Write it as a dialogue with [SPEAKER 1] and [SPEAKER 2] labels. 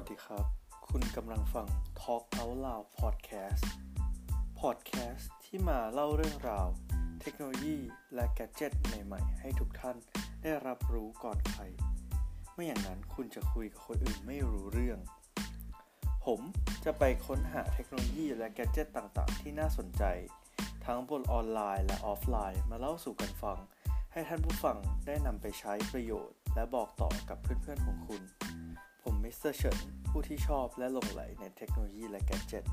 [SPEAKER 1] สวัสดีครับ คุณกำลังฟัง Talk Out Loud Podcast Podcast ที่มาเล่าเรื่องราว เทคโนโลยีและแกจ g e t ใหม่ ๆ ให้ทุกท่านได้รับรู้ก่อนใคร ไม่อย่างนั้นคุณจะคุยกับคนอื่นไม่รู้เรื่อง ผมจะไปค้นหาเทคโนโลยีและแกจ g e t ต่างๆ ที่น่าสนใจ ทั้งบนออนไลน์และออฟไลน์มาเล่าสู่กันฟัง ให้ท่านผู้ฟังได้นำไปใช้ประโยชน์ และบอกต่อกับเพื่อนๆของคุณ สเตอร์เฉินผู้ที่ชอบและหลงไหลในเทคโนโลยีและแกจิต